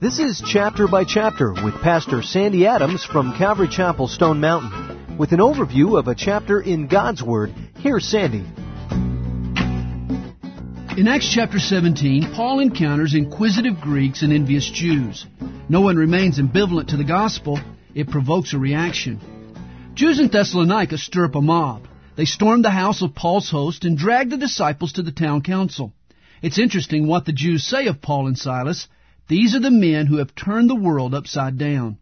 This is Chapter by Chapter with Pastor Sandy Adams from Calvary Chapel, Stone Mountain. With an overview of a chapter in God's Word, here's Sandy. In Acts chapter 17, Paul encounters inquisitive Greeks and envious Jews. No one remains ambivalent to the gospel, it provokes a reaction. Jews in Thessalonica stir up a mob. They storm the house of Paul's host and drag the disciples to the town council. It's interesting what the Jews say of Paul and Silas these are the men who have turned the world upside down.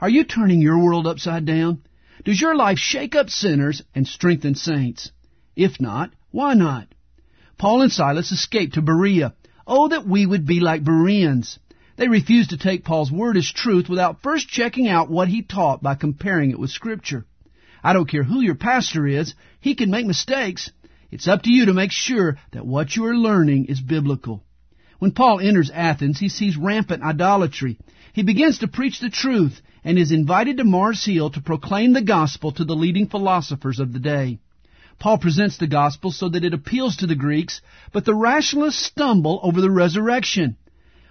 Are you turning your world upside down? Does your life shake up sinners and strengthen saints? If not, why not? Paul and Silas escaped to Berea. Oh, that we would be like Bereans. They refused to take Paul's word as truth without first checking out what he taught by comparing it with Scripture. I don't care who your pastor is, he can make mistakes. It's up to you to make sure that what you are learning is biblical. When Paul enters Athens, he sees rampant idolatry. He begins to preach the truth and is invited to Mars Hill to proclaim the gospel to the leading philosophers of the day. Paul presents the gospel so that it appeals to the Greeks, but the rationalists stumble over the resurrection.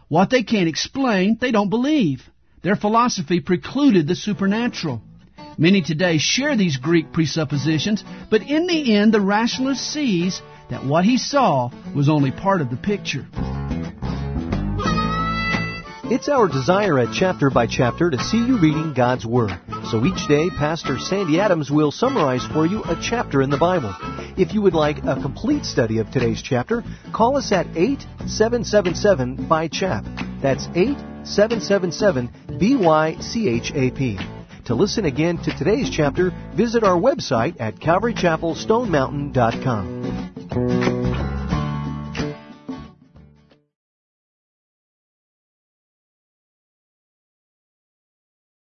What they can't explain, they don't believe. Their philosophy precluded the supernatural. Many today share these Greek presuppositions, but in the end the rationalist sees that what he saw was only part of the picture. It's our desire at Chapter by Chapter to see you reading God's Word. So each day, Pastor Sandy Adams will summarize for you a chapter in the Bible. If you would like a complete study of today's chapter, call us at 8777 by chap. That's 8777 BYCHAP. To listen again to today's chapter, visit our website at calvarychapelstonemountain.com.